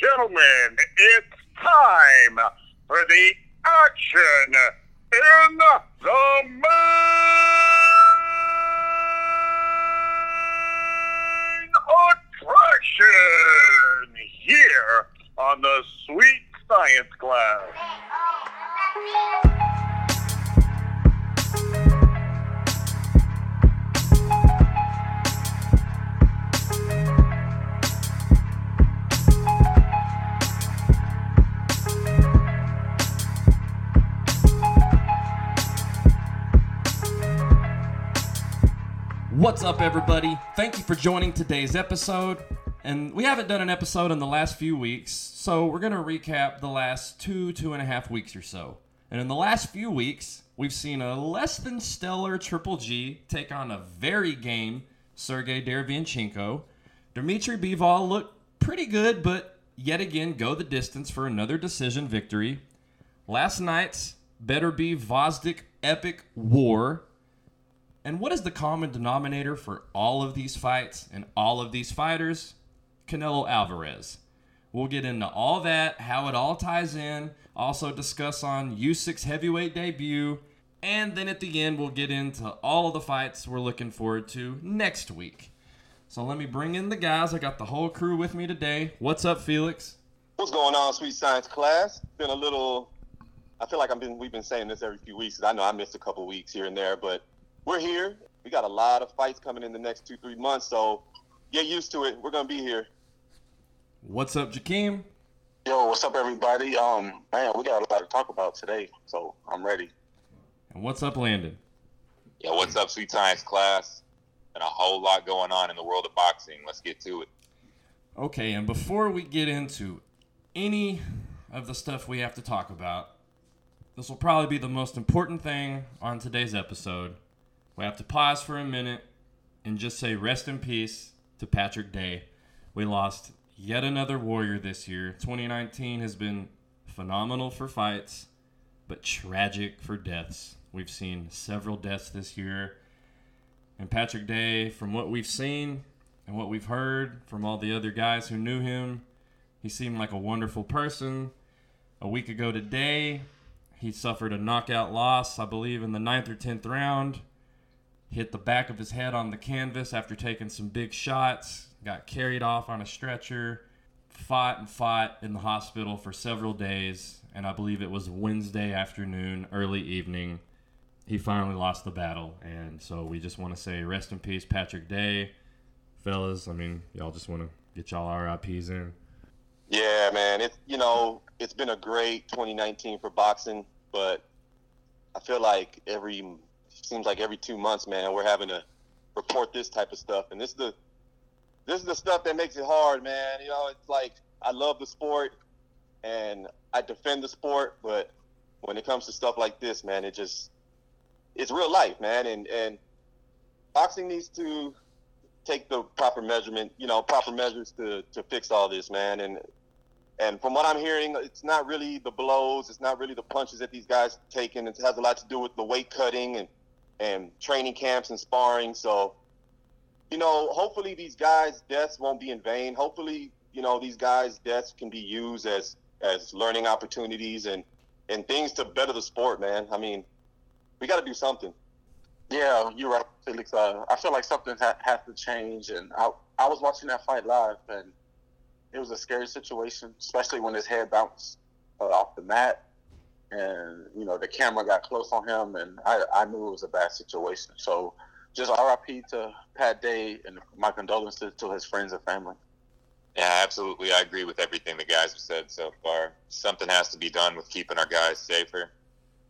gentlemen, it's time for the action in the main attraction here on the Sweet Science Class. What's up, everybody? Thank you for joining today's episode. And we haven't done an episode in the last few weeks, so we're going to recap the last two, two and a half weeks or so. And in the last few weeks, we've seen a less than stellar Triple G take on a very game Sergey Derevyanchenko. Dmitry Bivol looked pretty good, but yet again go the distance for another decision victory. Last night's Beterbiev Gvozdyk epic war and what is the common denominator for all of these fights and all of these fighters? Canelo Alvarez. We'll get into all that, how it all ties in, also discuss on Usyk's heavyweight debut, and then at the end we'll get into all of the fights we're looking forward to next week. So let me bring in the guys. I got the whole crew with me today. What's up, Felix? What's going on, Sweet Science class? Been a little. I feel like I've been. We've been saying this every few weeks. I know I missed a couple weeks here and there, but we're here. We got a lot of fights coming in the next two, three months, so get used to it. We're gonna be here. What's up, Jakeem? Yo, what's up, everybody? Um, man, we got a lot to talk about today, so I'm ready. And what's up, Landon? Yeah, what's up, Sweet Science class? And a whole lot going on in the world of boxing. Let's get to it. Okay, and before we get into any of the stuff we have to talk about, this will probably be the most important thing on today's episode. We have to pause for a minute and just say rest in peace to Patrick Day. We lost yet another warrior this year. 2019 has been phenomenal for fights, but tragic for deaths. We've seen several deaths this year. And Patrick Day, from what we've seen and what we've heard from all the other guys who knew him, he seemed like a wonderful person. A week ago today, he suffered a knockout loss, I believe, in the ninth or tenth round hit the back of his head on the canvas after taking some big shots, got carried off on a stretcher, fought and fought in the hospital for several days, and I believe it was Wednesday afternoon, early evening. He finally lost the battle, and so we just want to say rest in peace, Patrick Day, fellas. I mean, y'all just want to get y'all RIPS in. Yeah, man. It's you know it's been a great 2019 for boxing, but I feel like every seems like every two months, man, we're having to report this type of stuff, and this is the this is the stuff that makes it hard, man. You know, it's like I love the sport and I defend the sport, but when it comes to stuff like this, man, it just it's real life, man, and and boxing needs to take the proper measurement, you know, proper measures to to fix all this, man, and and from what I'm hearing, it's not really the blows, it's not really the punches that these guys taking. It has a lot to do with the weight cutting and and training camps and sparring. So, you know, hopefully these guys' deaths won't be in vain. Hopefully, you know, these guys' deaths can be used as as learning opportunities and and things to better the sport, man. I mean, we got to do something. Yeah, you're right, Felix. Uh, I feel like something ha- has to change, and I I was watching that fight live, and it was a scary situation, especially when his head bounced uh, off the mat and you know the camera got close on him, and I, I knew it was a bad situation. So just RIP to Pat Day, and my condolences to his friends and family. Yeah, absolutely. I agree with everything the guys have said so far. Something has to be done with keeping our guys safer.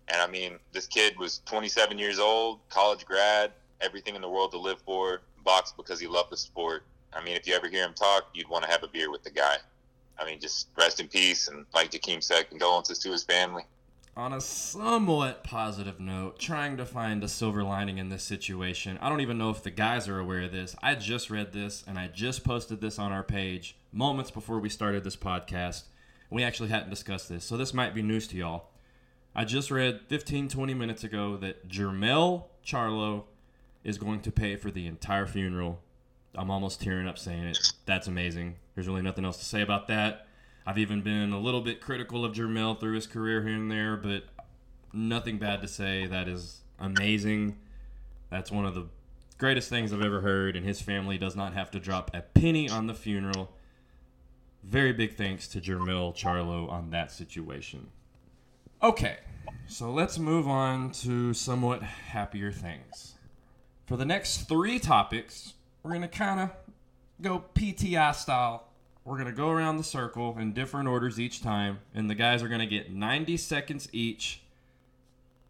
And I mean, this kid was 27 years old, college grad, everything in the world to live for, boxed because he loved the sport. I mean, if you ever hear him talk, you'd want to have a beer with the guy. I mean, just rest in peace. And like Jakeem said, condolences to his family on a somewhat positive note, trying to find a silver lining in this situation. I don't even know if the guys are aware of this. I just read this and I just posted this on our page moments before we started this podcast. We actually hadn't discussed this, so this might be news to y'all. I just read 15, 20 minutes ago that Jermell Charlo is going to pay for the entire funeral. I'm almost tearing up saying it. That's amazing. There's really nothing else to say about that. I've even been a little bit critical of Jermell through his career here and there, but nothing bad to say. That is amazing. That's one of the greatest things I've ever heard, and his family does not have to drop a penny on the funeral. Very big thanks to Jermell Charlo on that situation. Okay, so let's move on to somewhat happier things. For the next three topics, we're going to kind of go PTI style. We're going to go around the circle in different orders each time, and the guys are going to get 90 seconds each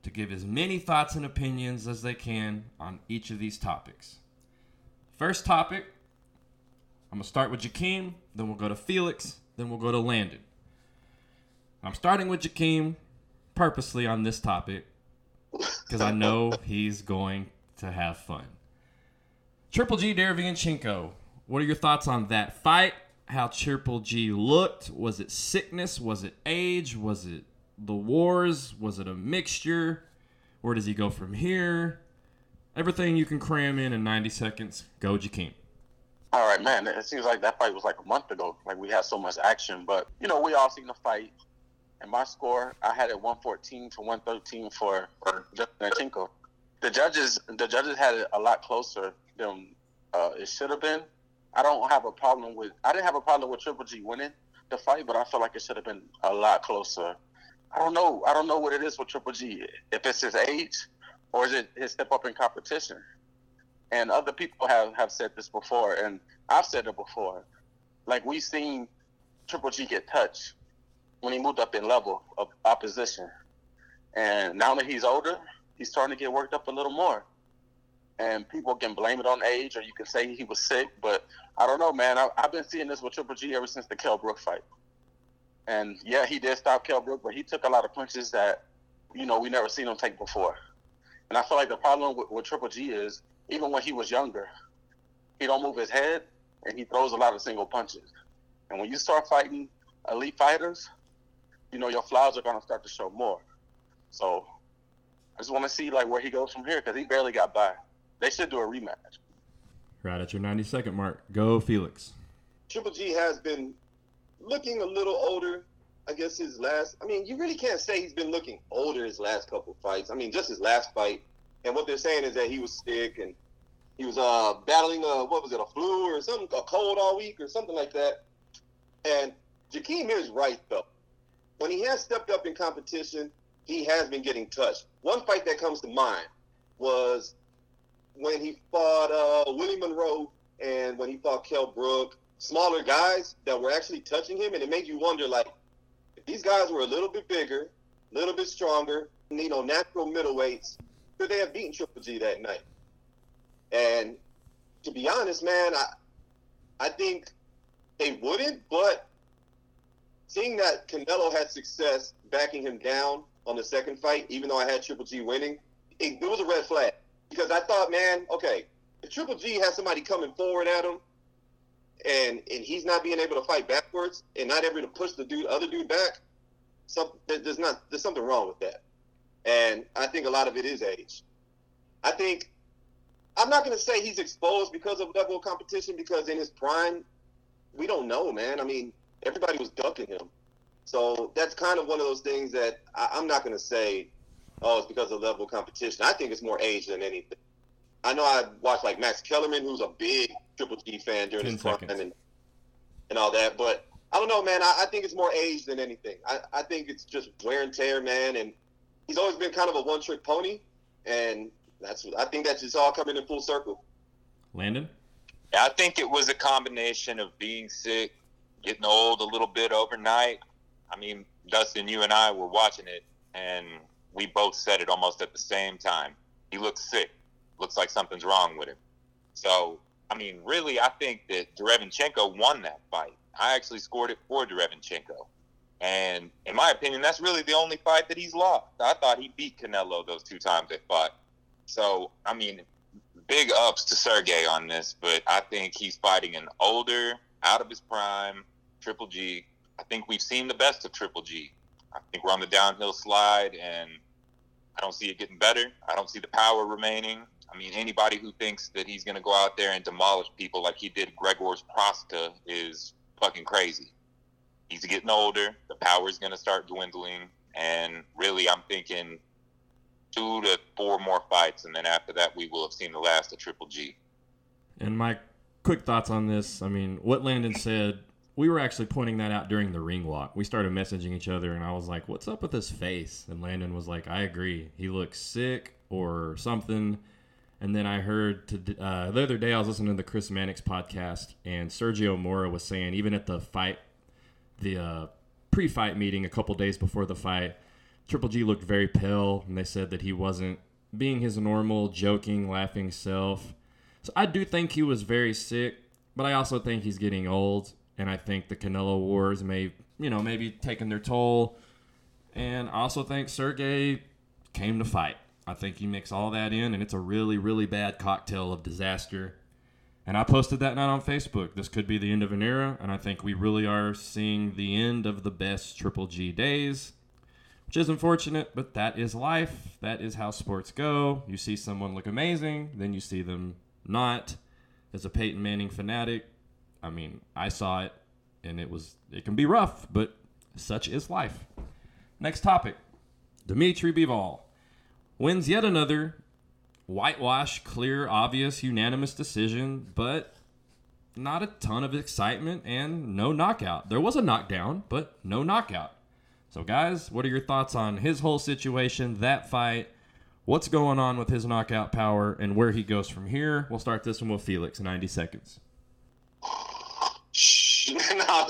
to give as many thoughts and opinions as they can on each of these topics. First topic, I'm going to start with Jakeem, then we'll go to Felix, then we'll go to Landon. I'm starting with Jakeem purposely on this topic because I know he's going to have fun. Triple G Derevyanchenko, what are your thoughts on that fight? How Triple G looked? Was it sickness? Was it age? Was it the wars? Was it a mixture? Where does he go from here? Everything you can cram in in 90 seconds. Go, Jakeem. All right, man. It seems like that fight was like a month ago. Like we had so much action, but you know we all seen the fight. And my score, I had it 114 to 113 for for Derevyanchenko. The judges, the judges had it a lot closer than uh, it should have been. I don't have a problem with. I didn't have a problem with Triple G winning the fight, but I feel like it should have been a lot closer. I don't know. I don't know what it is with Triple G. If it's his age, or is it his step up in competition? And other people have have said this before, and I've said it before. Like we've seen Triple G get touched when he moved up in level of opposition, and now that he's older, he's starting to get worked up a little more. And people can blame it on age, or you can say he was sick, but I don't know, man. I, I've been seeing this with Triple G ever since the Kell Brook fight. And yeah, he did stop Kell Brook, but he took a lot of punches that, you know, we never seen him take before. And I feel like the problem with, with Triple G is even when he was younger, he don't move his head and he throws a lot of single punches. And when you start fighting elite fighters, you know your flaws are to start to show more. So I just want to see like where he goes from here because he barely got by. They should do a rematch. Right at your 90 second mark. Go, Felix. Triple G has been looking a little older. I guess his last. I mean, you really can't say he's been looking older his last couple fights. I mean, just his last fight. And what they're saying is that he was sick and he was uh, battling a what was it, a flu or something, a cold all week or something like that. And Jakeem is right though. When he has stepped up in competition, he has been getting touched. One fight that comes to mind was when he fought uh, Willie Monroe and when he fought Kell Brook. Smaller guys that were actually touching him, and it made you wonder, like, if these guys were a little bit bigger, a little bit stronger, you know, natural middleweights, could they have beaten Triple G that night? And to be honest, man, I I think they wouldn't, but seeing that Canelo had success backing him down on the second fight, even though I had Triple G winning, it, it was a red flag. Because I thought, man, okay, if Triple G has somebody coming forward at him and and he's not being able to fight backwards and not able to push the dude other dude back, some there's not there's something wrong with that. And I think a lot of it is age. I think I'm not going to say he's exposed because of level of competition because in his prime, we don't know, man. I mean, everybody was ducking him. So that's kind of one of those things that I, I'm not going to say, oh, it's because of level of competition. I think it's more age than anything. I know I watched like Max Kellerman, who's a big Triple G fan during 10 his prime and, and all that. But I don't know, man. I, I think it's more age than anything. I, I think it's just wear and tear, man. And he's always been kind of a one trick pony. And that's I think that's just all coming in full circle. Landon? Yeah, I think it was a combination of being sick, getting old a little bit overnight. I mean, Dustin, you and I were watching it, and we both said it almost at the same time. He looks sick. Looks like something's wrong with him. So, I mean, really, I think that Derevyanchenko won that fight. I actually scored it for Derevyanchenko. And in my opinion, that's really the only fight that he's lost. I thought he beat Canelo those two times they fought. So, I mean, big ups to Sergey on this, but I think he's fighting an older, out of his prime Triple G. I think we've seen the best of Triple G. I think we're on the downhill slide, and I don't see it getting better. I don't see the power remaining. I mean, anybody who thinks that he's going to go out there and demolish people like he did Grzegorz Proksa is fucking crazy. he's getting older. The power is going to start dwindling. And really, I'm thinking two to four more fights. And then after that, we will have seen the last of Triple G. And my quick thoughts on this I mean, what Landon said, we were actually pointing that out during the ring walk. We started messaging each other, and I was like, What's up with his face? And Landon was like, I agree. He looks sick or something. And then I heard to, uh, the other day I was listening to the Chris Mannix podcast, and Sergio Mora was saying even at the fight, the uh, pre-fight meeting a couple days before the fight, Triple G looked very pale, and they said that he wasn't being his normal joking, laughing self. So I do think he was very sick, but I also think he's getting old, and I think the Canelo Wars may, you know, maybe taking their toll. And I also think Sergey came to fight. I think he mixed all that in, and it's a really, really bad cocktail of disaster. And I posted that night on Facebook. This could be the end of an era, and I think we really are seeing the end of the best Triple G days, which is unfortunate, but that is life. That is how sports go. You see someone look amazing, then you see them not. As a Peyton Manning fanatic, I mean, I saw it, and it was it can be rough, but such is life. Next topic: Dimitri Bivol wins yet another whitewash, clear, obvious, unanimous decision, but not a ton of excitement and no knockout. There was a knockdown, but no knockout. So, guys, what are your thoughts on his whole situation, that fight? What's going on with his knockout power and where he goes from here? We'll start this one with Felix, 90 seconds. nah,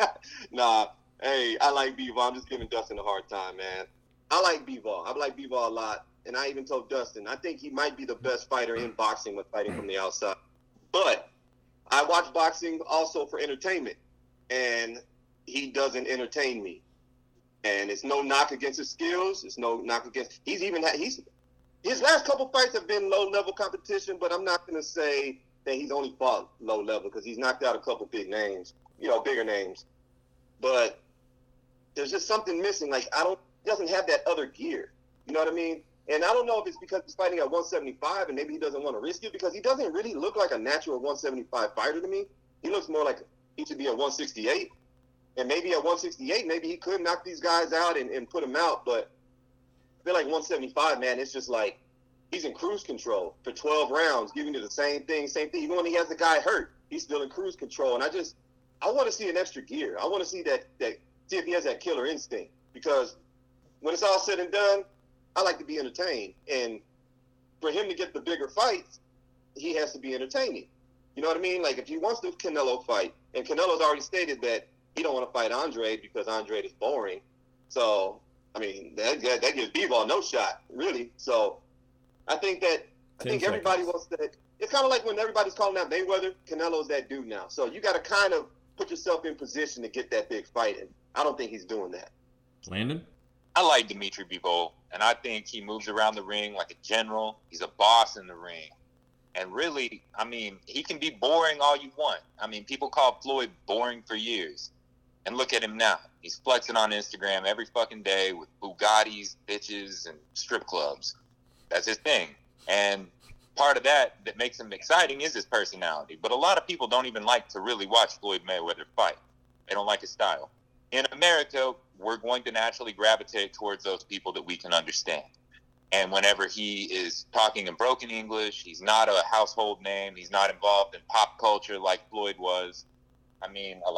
nah. Hey, I like Bivol. I'm just giving Dustin a hard time, man. I like Bivol. I like Bivol a lot. And I even told Dustin, I think he might be the best fighter in boxing with fighting from the outside. But I watch boxing also for entertainment. And he doesn't entertain me. And it's no knock against his skills. It's no knock against. He's even had. He's his last couple fights have been low level competition, but I'm not going to say he's only fought low level because he's knocked out a couple big names, you know, bigger names. But there's just something missing. Like I don't doesn't have that other gear. You know what I mean? And I don't know if it's because he's fighting at 175 and maybe he doesn't want to risk it because he doesn't really look like a natural 175 fighter to me. He looks more like he should be at 168. And maybe at 168, maybe he could knock these guys out and, and put them out. But I feel like 175, man, it's just like he's in cruise control for 12 rounds, giving you the same thing, same thing. Even when he has the guy hurt, he's still in cruise control. And I just, I want to see an extra gear. I want to see that, that, see if he has that killer instinct because when it's all said and done, I like to be entertained. And for him to get the bigger fights, he has to be entertaining. You know what I mean? Like if he wants the Canelo fight, and Canelo's already stated that he don't want to fight Andre because Andre is boring. So I mean that that, that gives Bivol no shot, really. So I think that I think everybody wants that. It's kind of like when everybody's calling out Mayweather, Canelo's that dude now. So you got to kind of put yourself in position to get that big fight, and I don't think he's doing that. Landon. I like Dimitri Bivol, and I think he moves around the ring like a general. He's a boss in the ring. And really, I mean, he can be boring all you want. I mean, people call Floyd boring for years. And look at him now. He's flexing on Instagram every fucking day with Bugattis, bitches, and strip clubs. That's his thing. And part of that that makes him exciting is his personality. But a lot of people don't even like to really watch Floyd Mayweather fight. They don't like his style. In America, we're going to naturally gravitate towards those people that we can understand. And whenever he is talking in broken English, he's not a household name. He's not involved in pop culture like Floyd was. I mean, a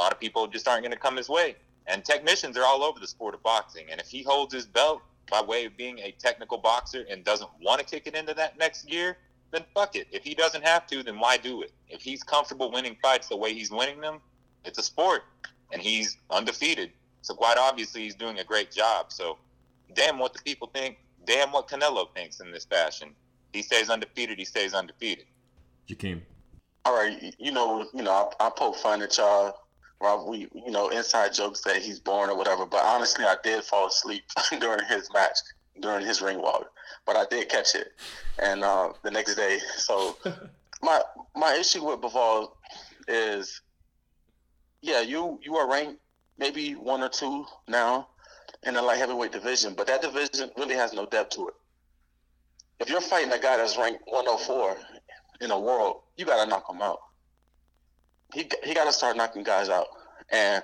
lot of people just aren't going to come his way. And technicians are all over the sport of boxing. And if he holds his belt by way of being a technical boxer and doesn't want to kick it into that next gear, then fuck it. If he doesn't have to, then why do it? If he's comfortable winning fights the way he's winning them, it's a sport. And he's undefeated. So quite obviously, he's doing a great job. So, damn what the people think. Damn what Canelo thinks in this fashion. He stays undefeated. He stays undefeated. Jakeem. All right, you know, you know, I, I poke fun at y'all. Well, we, you know, inside jokes that he's born or whatever. But honestly, I did fall asleep during his match, during his ring walk. But I did catch it, and uh, the next day. So my my issue with Bivol is, yeah, you you are ranked maybe one or two now in the light heavyweight division, but that division really has no depth to it. If you're fighting a guy that's ranked 104 in the world, you got to knock him out. He he got to start knocking guys out, and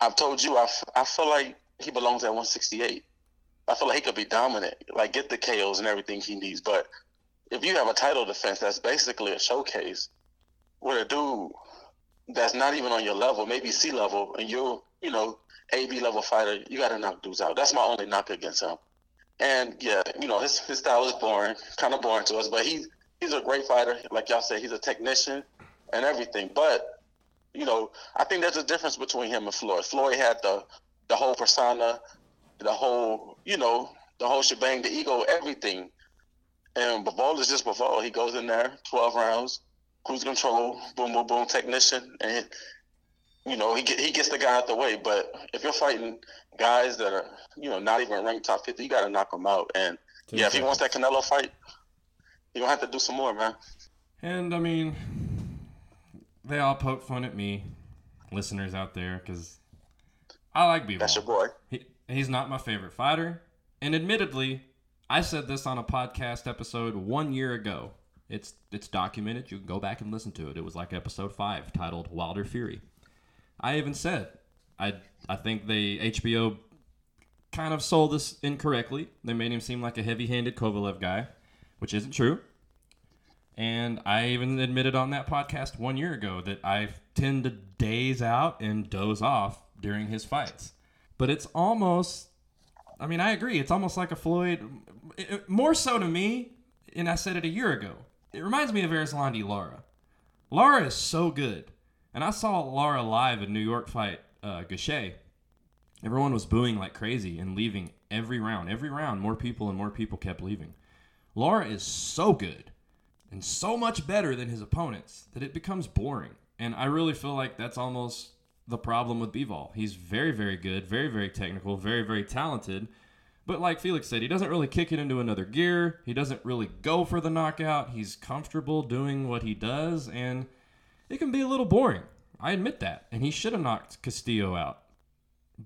I've told you, I, f- I feel like he belongs at 168. I feel like he could be dominant, like get the KOs and everything he needs. But if you have a title defense that's basically a showcase with a dude that's not even on your level, maybe C level, and you're, you know, AB level fighter, you got to knock dudes out. That's my only knock against him. And yeah, you know, his, his style is boring, kind of boring to us, but he's he's a great fighter. Like y'all said, he's a technician and everything. But you know, I think there's a difference between him and Floyd. Floyd had the the whole persona, the whole, you know, the whole shebang, the ego, everything. And Bivol is just Bivol. He goes in there, 12 rounds, cruise control, boom, boom, boom, technician, and you know he get, he gets the guy out the way. But if you're fighting guys that are you know not even ranked top 50, you got to knock them out. And yeah, if he wants that Canelo fight, he gonna have to do some more, man. And I mean, they all poke fun at me, listeners out there, because I like Bivol. That's your boy. He, he's not my favorite fighter. And admittedly, I said this on a podcast episode one year ago. It's it's documented. You can go back and listen to it. It was like episode five, titled Wilder Fury. I even said I I think the HBO kind of sold this incorrectly. They made him seem like a heavy-handed Kovalev guy, which isn't true. And I even admitted on that podcast one year ago that I tend to daze out and doze off during his fights. But it's almost, I mean, I agree. It's almost like a Floyd, it- more so to me, and I said it a year ago. It reminds me of Erislandy Lara. Lara is so good. And I saw Lara live in New York fight uh, Gausha. Everyone was booing like crazy and leaving every round. Every round, more people and more people kept leaving. Lara is so good and so much better than his opponents that it becomes boring. And I really feel like that's almost the problem with Bivol. He's very, very good, very, very technical, very, very talented. But like Felix said, he doesn't really kick it into another gear. He doesn't really go for the knockout. He's comfortable doing what he does, and it can be a little boring. I admit that. And he should have knocked Castillo out.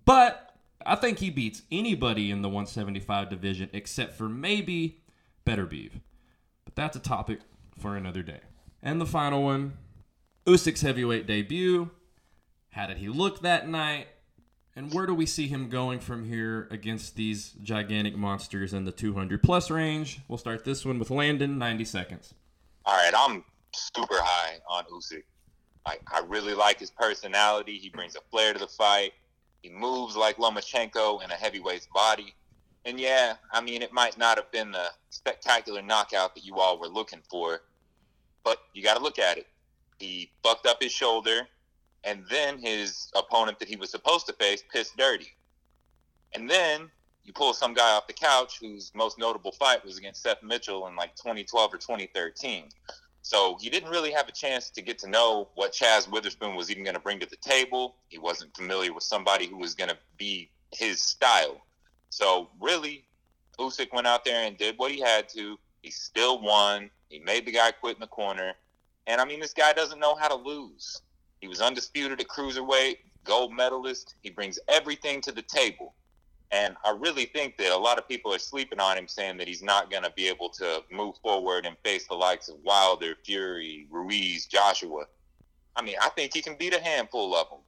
But I think he beats anybody in the 175 division except for maybe Beterbiev. But that's a topic for another day. And the final one Usyk's heavyweight debut. How did he look that night? And where do we see him going from here against these gigantic monsters in the 200 plus range? We'll start this one with Landon, 90 seconds. All right, I'm super high on Usyk. Like, I really like his personality. He brings a flair to the fight. He moves like Lomachenko in a heavyweight's body. And yeah, I mean, it might not have been the spectacular knockout that you all were looking for, but you got to look at it. He fucked up his shoulder, and then his opponent that he was supposed to face pissed dirty. And then you pull some guy off the couch whose most notable fight was against Seth Mitchell in like 2012 or 2013. So he didn't really have a chance to get to know what Chaz Witherspoon was even going to bring to the table. He wasn't familiar with somebody who was going to be his style. So really, Usyk went out there and did what he had to. He still won. He made the guy quit in the corner. And I mean, this guy doesn't know how to lose. He was undisputed at cruiserweight, gold medalist. He brings everything to the table. And I really think that a lot of people are sleeping on him, saying that he's not going to be able to move forward and face the likes of Wilder, Fury, Ruiz, Joshua. I mean, I think he can beat a handful of them,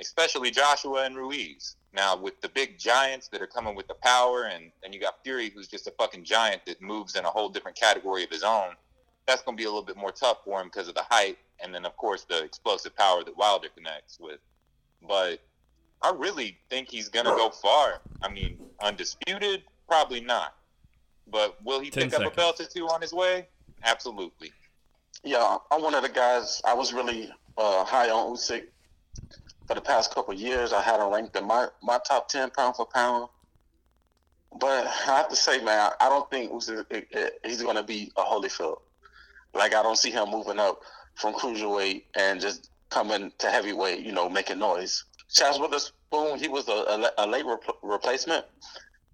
especially Joshua and Ruiz. Now, with the big giants that are coming with the power, and then you got Fury, who's just a fucking giant that moves in a whole different category of his own, that's going to be a little bit more tough for him because of the height, and then, of course, the explosive power that Wilder connects with. But I really think he's gonna go far. I mean, undisputed, probably not. But will he Ten pick up a belt or two on his way? Absolutely. Yeah, I'm one of the guys. I was really uh, high on Usyk for the past couple years. I had him ranked in my, my top ten pound for pound. But I have to say, man, I don't think Usyk it- it- he's going to be a Holyfield. Like I don't see him moving up from cruiserweight and just coming to heavyweight. You know, making noise. Chaz Witherspoon, he was a, a, a late repl replacement,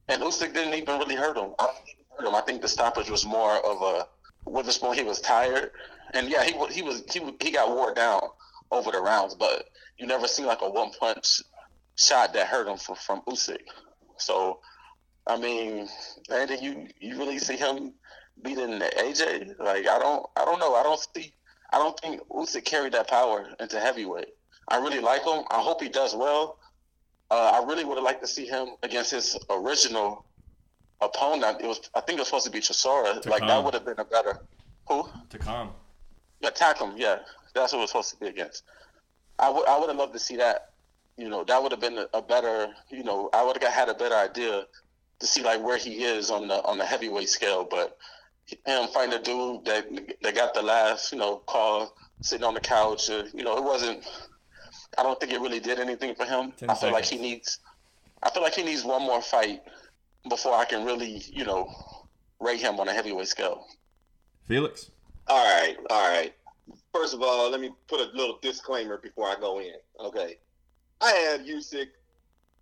and Usyk didn't even really hurt him. I hurt him. I think the stoppage was more of a Witherspoon. He was tired, and yeah, he he was he he got wore down over the rounds, but you never seen like a one punch shot that hurt him from from Usyk. So, I mean, Andy, you you really see him beating AJ? Like I don't I don't know. I don't see. I don't think Usyk carried that power into heavyweight. I really like him. I hope he does well, Uh, I really would have liked to see him against his original opponent. It was, I think it was supposed to be Chisora. Like that would have been a better. Who? To calm. Yeah, Tackle. Yeah, that's what it was supposed to be against. I would, I would have loved to see that. You know, that would have been a, better. You know, I would have had a better idea to see like where he is on the on the heavyweight scale. But him fighting a dude that that got the last, you know, call sitting on the couch. Uh, you know, it wasn't. I don't think it really did anything for him. I feel like he needs. I feel like he needs one more fight before I can really, you know, rate him on a heavyweight scale. Felix. All right, all right. First of all, let me put a little disclaimer before I go in. Okay, I had Usyk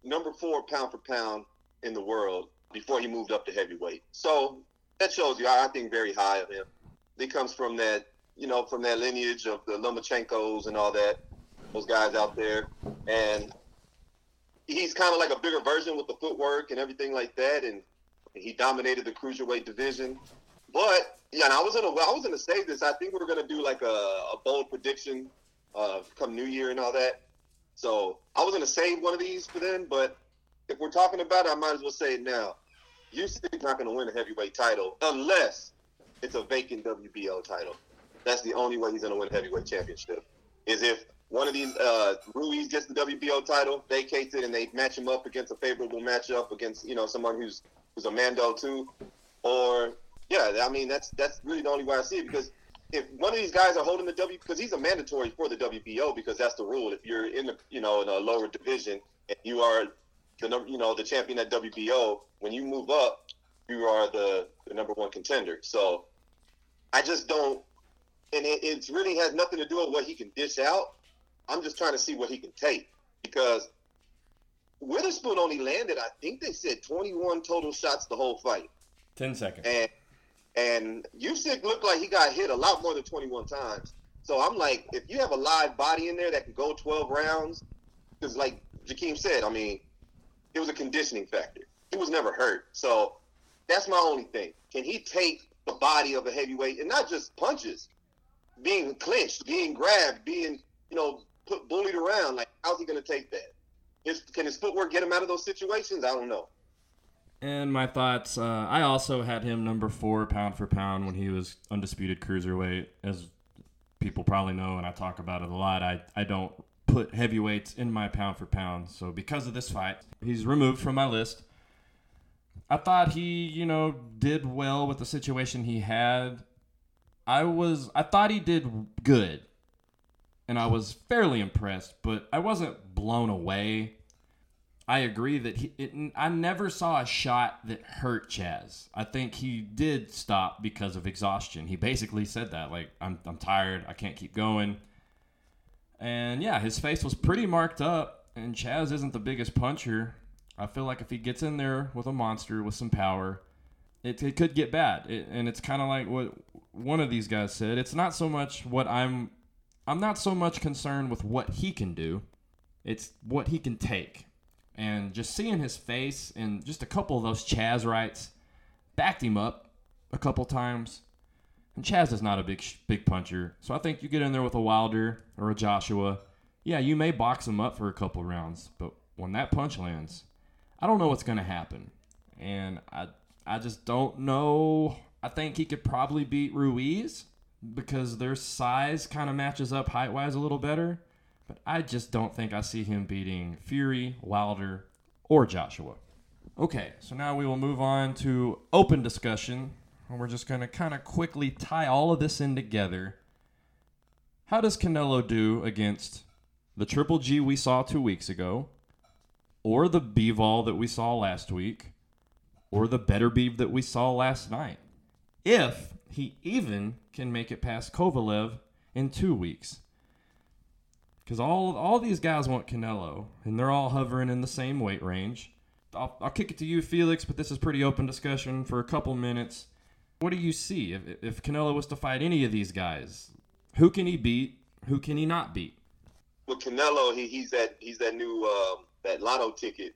number four pound for pound in the world before he moved up to heavyweight. So that shows you, I think, very high of him. He comes from that, you know, from that lineage of the Lomachenkos and all that, those guys out there, and he's kind of like a bigger version with the footwork and everything like that, and he dominated the cruiserweight division. But yeah, and I was gonna I was gonna say this. I think we are gonna do like a, a bold prediction uh, come New Year and all that. So I was gonna save one of these for then, but if we're talking about it, I might as well say it now. Usyk's not gonna win a heavyweight title unless it's a vacant WBO title. That's the only way he's gonna win a heavyweight championship. Is if one of these uh, Ruiz gets the WBO title, vacates it, and they match him up against a favorable matchup against you know someone who's who's a Mando too, or yeah, I mean that's that's really the only way I see it because if one of these guys are holding the W because he's a mandatory for the WBO because that's the rule. If you're in the you know in a lower division and you are the number you know the champion at WBO, when you move up, you are the, the number one contender. So I just don't, and it, it really has nothing to do with what he can dish out. I'm just trying to see what he can take because Witherspoon only landed, I think they said 21 total shots the whole fight. 10 seconds. And and Usyk looked like he got hit a lot more than 21 times. So I'm like, if you have a live body in there that can go 12 rounds, because like Jakeem said, I mean, it was a conditioning factor. He was never hurt. So that's my only thing. Can he take the body of a heavyweight and not just punches, being clinched, being grabbed, being, you know, put bullied around? Like, how's he going to take that? His, can his footwork get him out of those situations? I don't know. And my thoughts, uh, I also had him number four pound for pound when he was undisputed cruiserweight. As people probably know, and I talk about it a lot, I, I don't put heavyweights in my pound for pound. So because of this fight, he's removed from my list. I thought he, you know, did well with the situation he had. I was, I thought he did good. And I was fairly impressed, but I wasn't blown away. I agree that he. It, I never saw a shot that hurt Chaz. I think he did stop because of exhaustion. He basically said that, like, I'm, I'm tired. I can't keep going. And yeah, his face was pretty marked up. And Chaz isn't the biggest puncher. I feel like if he gets in there with a monster with some power, it, it could get bad. It, and it's kind of like what one of these guys said. It's not so much what I'm. I'm not so much concerned with what he can do. It's what he can take and just seeing his face and just a couple of those Chaz rights backed him up a couple times. And Chaz is not a big big puncher, so I think you get in there with a Wilder or a Joshua. Yeah, you may box him up for a couple rounds, but when that punch lands, I don't know what's going to happen, and I I just don't know. I think he could probably beat Ruiz because their size kind of matches up height wise a little better. But I just don't think I see him beating Fury, Wilder, or Joshua. Okay, so now we will move on to open discussion. And we're just going to kind of quickly tie all of this in together. How does Canelo do against the Triple G we saw two weeks ago, or the Bivol that we saw last week, or the Beterbiev that we saw last night? If he even can make it past Kovalev in two weeks because all all these guys want Canelo, and they're all hovering in the same weight range. I'll, I'll kick it to you, Felix, but this is pretty open discussion for a couple minutes. What do you see if, if Canelo was to fight any of these guys? Who can he beat? Who can he not beat? with Canelo, he, he's that he's that new um, that lotto ticket.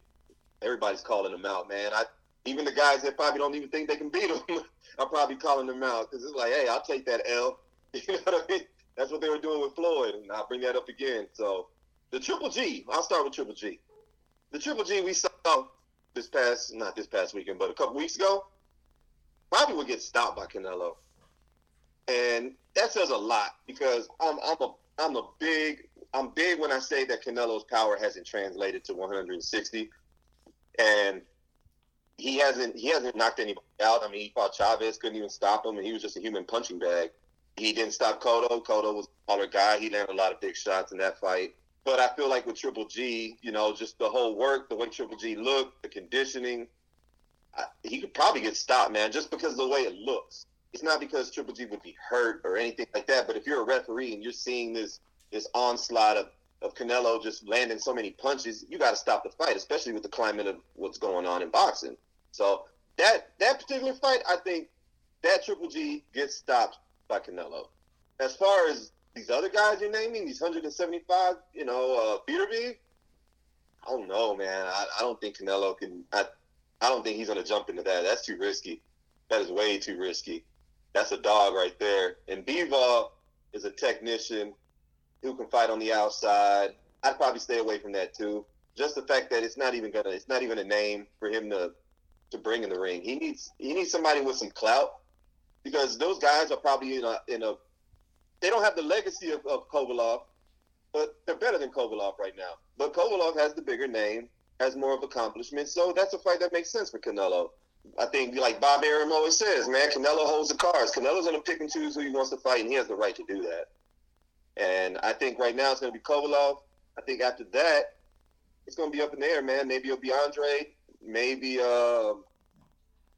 Everybody's calling him out, man. I even the guys that probably don't even think they can beat him I'm probably calling him out because it's like, hey, I'll take that L. You know what I mean? That's what they were doing with Floyd, and I'll bring that up again. So the Triple G, I'll start with Triple G. the Triple G we saw this past not this past weekend, but a couple weeks ago, probably would get stopped by Canelo, and that says a lot because I'm I'm a I'm a big I'm big when I say that Canelo's power hasn't translated to 160, and he hasn't he hasn't knocked anybody out. I mean, he fought Chavez, couldn't even stop him, and he was just a human punching bag. He didn't stop Cotto. Cotto was a taller guy. He landed a lot of big shots in that fight. But I feel like with Triple G, you know, just the whole work, the way Triple G looked, the conditioning, I, he could probably get stopped, man, just because of the way it looks. It's not because Triple G would be hurt or anything like that. But if you're a referee and you're seeing this this onslaught of of Canelo just landing so many punches, you got to stop the fight, especially with the climate of what's going on in boxing. So that that particular fight, I think that Triple G gets stopped by Canelo. As far as these other guys you're naming, these 175, you know, uh, Beterbiev, I don't know, man. I, I don't think Canelo can. I, I don't think he's going to jump into that. That's too risky. That is way too risky. That's a dog right there. And Bivol is a technician who can fight on the outside. I'd probably stay away from that too. Just the fact that it's not even gonna, it's not even a name for him to to bring in the ring. He needs he needs somebody with some clout because those guys are probably in a in a they don't have the legacy of, of Kovalev, but they're better than Kovalev right now. But Kovalev has the bigger name, has more of accomplishments, so that's a fight that makes sense for Canelo. I think, like Bob Arum always says, man, Canelo holds the cards. Canelo's going to pick and choose who he wants to fight, and he has the right to do that. And I think right now it's going to be Kovalev. I think after that, it's going to be up in the air, man. Maybe it'll be Andre. Maybe uh,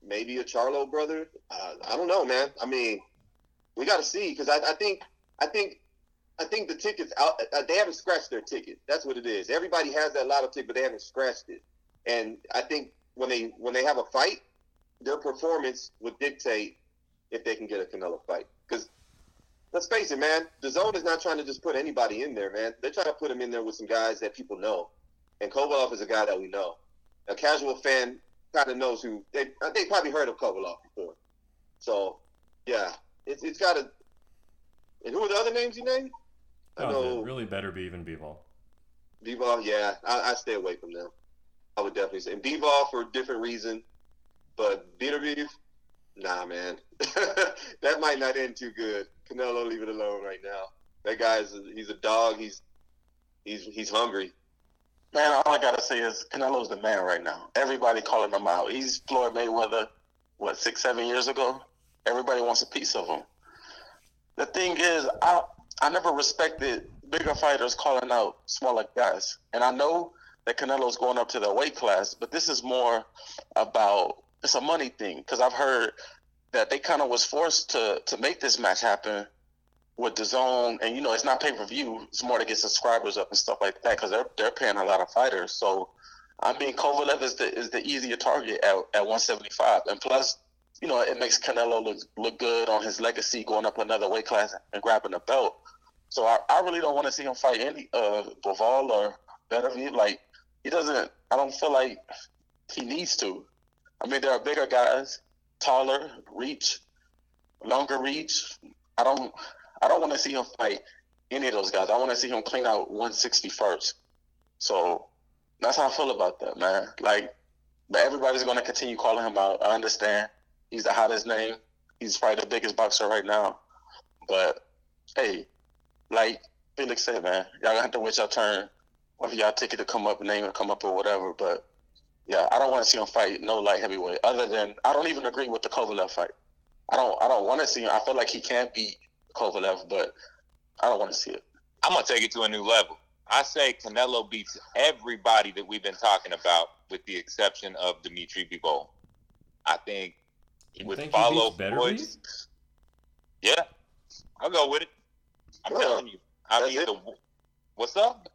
maybe a Charlo brother. Uh, I don't know, man. I mean, we got to see because I, I think I think I think the tickets out. Uh, they haven't scratched their ticket. That's what it is. Everybody has that lotto ticket, but they haven't scratched it. And I think when they when they have a fight, their performance would dictate if they can get a Canelo fight. Because let's face it, man, the zone is not trying to just put anybody in there, man. They're trying to put him in there with some guys that people know. And Kovalev is a guy that we know. A casual fan kind of knows who they uh, they probably heard of Kovalev before. So yeah, it's it's got to. And who are the other names you named? I Oh, know it really better be even Bivol. Bivol. Yeah, I, I stay away from them. I would definitely say and Bivol for a different reason, but Beterbiev, nah, man, that might not end too good. Canelo, leave it alone right now. That guy's he's a dog. He's he's he's hungry. Man, all I gotta say is Canelo's the man right now. Everybody calling him out. He's Floyd Mayweather, what six, seven years ago. Everybody wants a piece of him. The thing is, I I never respected bigger fighters calling out smaller guys, and I know that Canelo's going up to the weight class, but this is more about it's a money thing because I've heard that they kind of was forced to to make this match happen with the zone, and you know, it's not pay per view. It's more to get subscribers up and stuff like that because they're they're paying a lot of fighters. So, I mean, Kovalev is the is the easier target at at 175, and plus, you know, it makes Canelo look look good on his legacy going up another weight class and grabbing the belt. So I, I really don't want to see him fight any uh Bivol or Beterbiev. Like he doesn't. I don't feel like he needs to. I mean, there are bigger guys, taller, reach, longer reach. I don't. I don't want to see him fight any of those guys. I want to see him clean out 160 first. So that's how I feel about that, man. Like, but everybody's going to continue calling him out. I understand. He's the hottest name. He's probably the biggest boxer right now. But hey, like Felix said, man, y'all gonna have to wait your turn. Whether y'all ticket to come up, name it come up or whatever. But yeah, I don't want to see him fight no light heavyweight. Other than I don't even agree with the Kovalev fight. I don't. I don't want to see him. I feel like he can't beat Kovalev, but I don't want to see it. I'm gonna take it to a new level. I say Canelo beats everybody that we've been talking about, with the exception of Dimitri Bivol. I think You with think follow he beats Floyd's- Yeah, I'll go with it. I'm Yeah. telling you. I That's mean, the, what's up?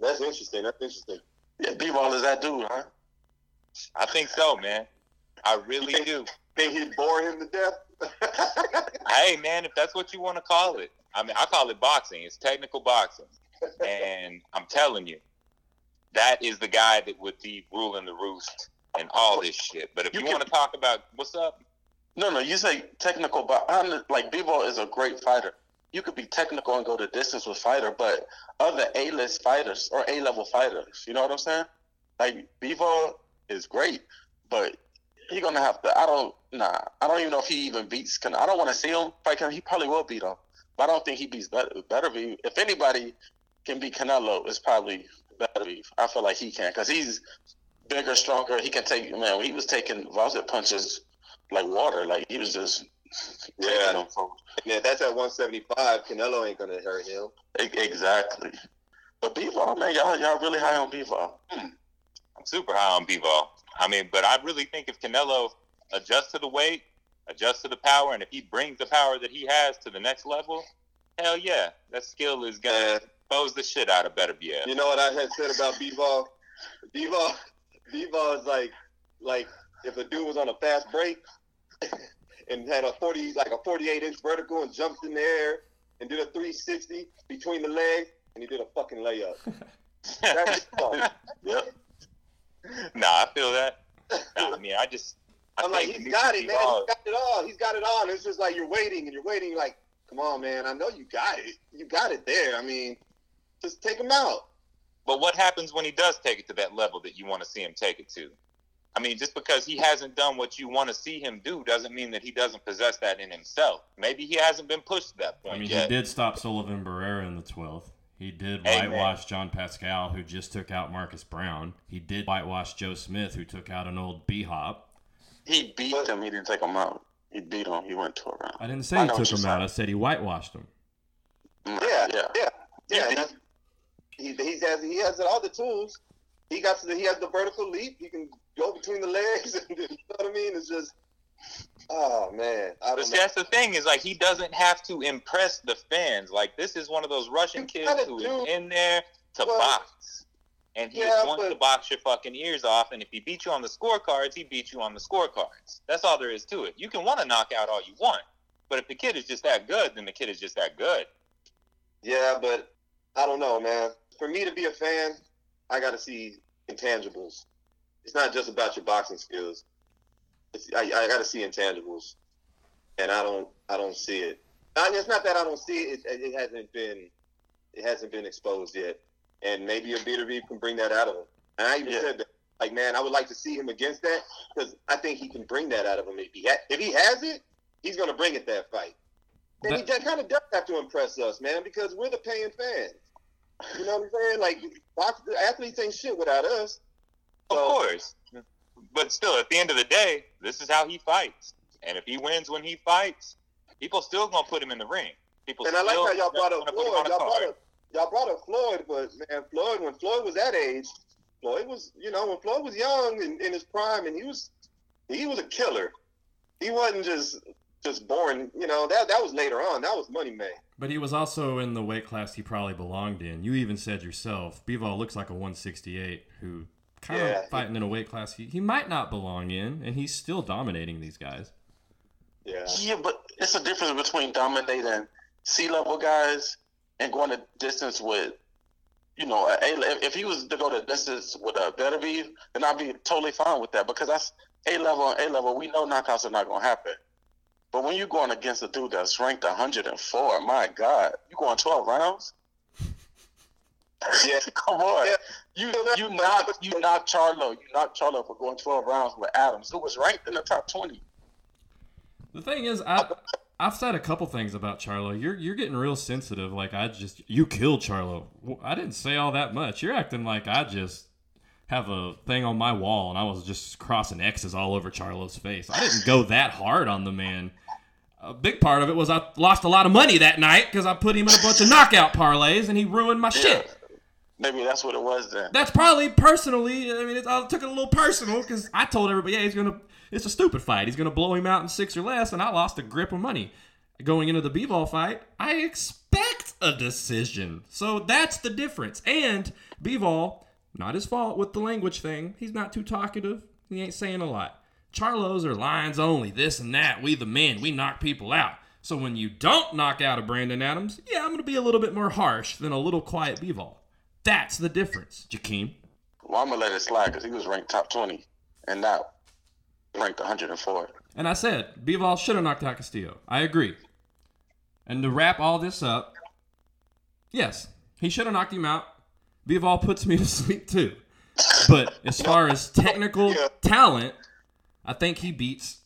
That's interesting. That's interesting. Yeah, B-ball is that dude, huh? I think so, man. I really do. Think he'd bore him to death? Hey, man, if that's what you want to call it, I mean, I call it boxing. It's technical boxing, and I'm telling you, that is the guy that would be ruling the roost and all this shit. But if You you, can- want to talk about what's up, No, no, you say technical, but I'm, like B-ball is a great fighter. You could be technical and go the distance with fighter, but other A-list fighters or A-level fighters, you know what I'm saying? Like Bivol is great, but he gonna have to. I don't. Nah, I don't even know if he even beats. Can I don't want to see him fight. Can he probably will beat him, but I don't think he beats better. Better be if anybody can beat Canelo, it's probably better be. I feel like he can because he's bigger, stronger. He can take. Man, he was taking Gvozdyk punches like water. Like he was just Yeah. taking them for Man, that's at 175. Canelo ain't gonna hurt him. Exactly. But Bivol, man, y'all y'all really high on Bivol. Hmm. I'm super high on Bivol. I mean, but I really think if Canelo adjusts to the weight, adjusts to the power, and if he brings the power that he has to the next level, hell yeah, that skill is gonna expose the shit out of Better Beterbiev. you know what I had said about Bivol? Bivol, Bivol is like, like if a dude was on a fast break and had a 40, like a 48 inch vertical and jumped in the air and did a 360 between the legs and he did a fucking layup. That's. Yep. Nah, I feel that. Nah, I mean, I just. I I'm like, he's got it, man. Bivol- He's got it all. He's got it all. And it's just like you're waiting and you're waiting. Like, come on, man. I know you got it. You got it there. I mean, just take him out. But what happens when he does take it to that level that you want to see him take it to? I mean, just because he hasn't done what you want to see him do doesn't mean that he doesn't possess that in himself. Maybe he hasn't been pushed to that point I mean, yet. he did stop Sullivan Barrera in the 12th. He did whitewash John Pascal, who just took out Marcus Browne. He did whitewash Joe Smith, who took out an old B hop. He beat But- him. He didn't take him out. He beat him. He went to a round. I didn't say I he took him out. I said he whitewashed him. Yeah, yeah. yeah, yeah. He he, he has he has all the tools. He got to, he has the vertical leap. He can go between the legs. And, you know what I mean? It's just, oh man, I But see, that's the thing is like he doesn't have to impress the fans. Like this is one of those Russian You kids who is in there to Well, box, and he yeah, wants but- to box your fucking ears off. And if he beats you on the scorecards, he beats you on the scorecards. That's all there is to it. You can want to knock out all you want, but if the kid is just that good, then the kid is just that good. Yeah, but I don't know, man. For me to be a fan, I got to see intangibles. It's not just about your boxing skills. I, I got to see intangibles, and I don't. I don't see it. And it's not that I don't see it. It, it hasn't been. It hasn't been exposed yet, and maybe a Beterbiev can bring that out of him. And I even Yeah. said that, like, man, I would like to see him against that because I think he can bring that out of him. If he ha- if he has it, he's gonna bring it that fight. And he kind of does have to impress us, man, because we're the paying fans. You know what I'm saying? Like, athletes ain't shit without us. Of course. But still, at the end of the day, this is how he fights. And if he wins when he fights, people still gonna put him in the ring. People And I like still how y'all brought up gonna put him Floyd. on a Y'all brought card. up, y'all brought up Floyd, but man, Floyd, when Floyd was that age, Floyd was, you know, when Floyd was young and in his prime, and he was, he was a killer. He wasn't just, just born. You know, that that was later on. That was money made. But he was also in the weight class he probably belonged in. You even said yourself, Bivol looks like a 168 who kind Yeah. of fighting in a weight class he, he might not belong in, and he's still dominating these guys. Yeah. Yeah, but it's a difference between dominating C level guys and going the distance with, you know, a, A- if he was to go the distance with a Beterbiev, then I'd be totally fine with that because that's A level and A level. We know knockouts are not going to happen. But when you're going against a dude that's ranked 104, my God, you going 12 rounds? Yeah. Come on. Yeah. You you knocked you knocked Charlo. You knocked Charlo for going 12 rounds with Adams, who was ranked in the top 20. The thing is, I I've said a couple things about Charlo. You're you're getting real sensitive. Like I just you killed Charlo. I didn't say all that much. You're acting like I just have a thing on my wall and I was just crossing X's all over Charlo's face. I didn't go that hard on the man. A big part of it was I lost a lot of money that night because I put him in a bunch of knockout parlays and he ruined my shit. Maybe that's what it was then. That's probably personally. I mean, it, I took it a little personal because I told everybody, yeah, he's gonna. It's a stupid fight. He's gonna blow him out in six or less, and I lost a grip of money. Going into the Bivol fight, I expect a decision. So that's the difference. And Bivol, not his fault with the language thing. He's not too talkative. He ain't saying a lot. Charlos are lines only. This and that. We the men. We knock people out. So when you don't knock out a Brandon Adams, yeah, I'm gonna be a little bit more harsh than a little quiet Bivol. That's the difference, Jakeem. Well, I'm gonna let it slide because he was ranked top 20 and now ranked 104. And I said, Bivol should have knocked out Castillo. I agree. And to wrap all this up, yes, he should have knocked him out. Bivol puts me to sleep too. But as far as technical Yeah. talent, I think he beats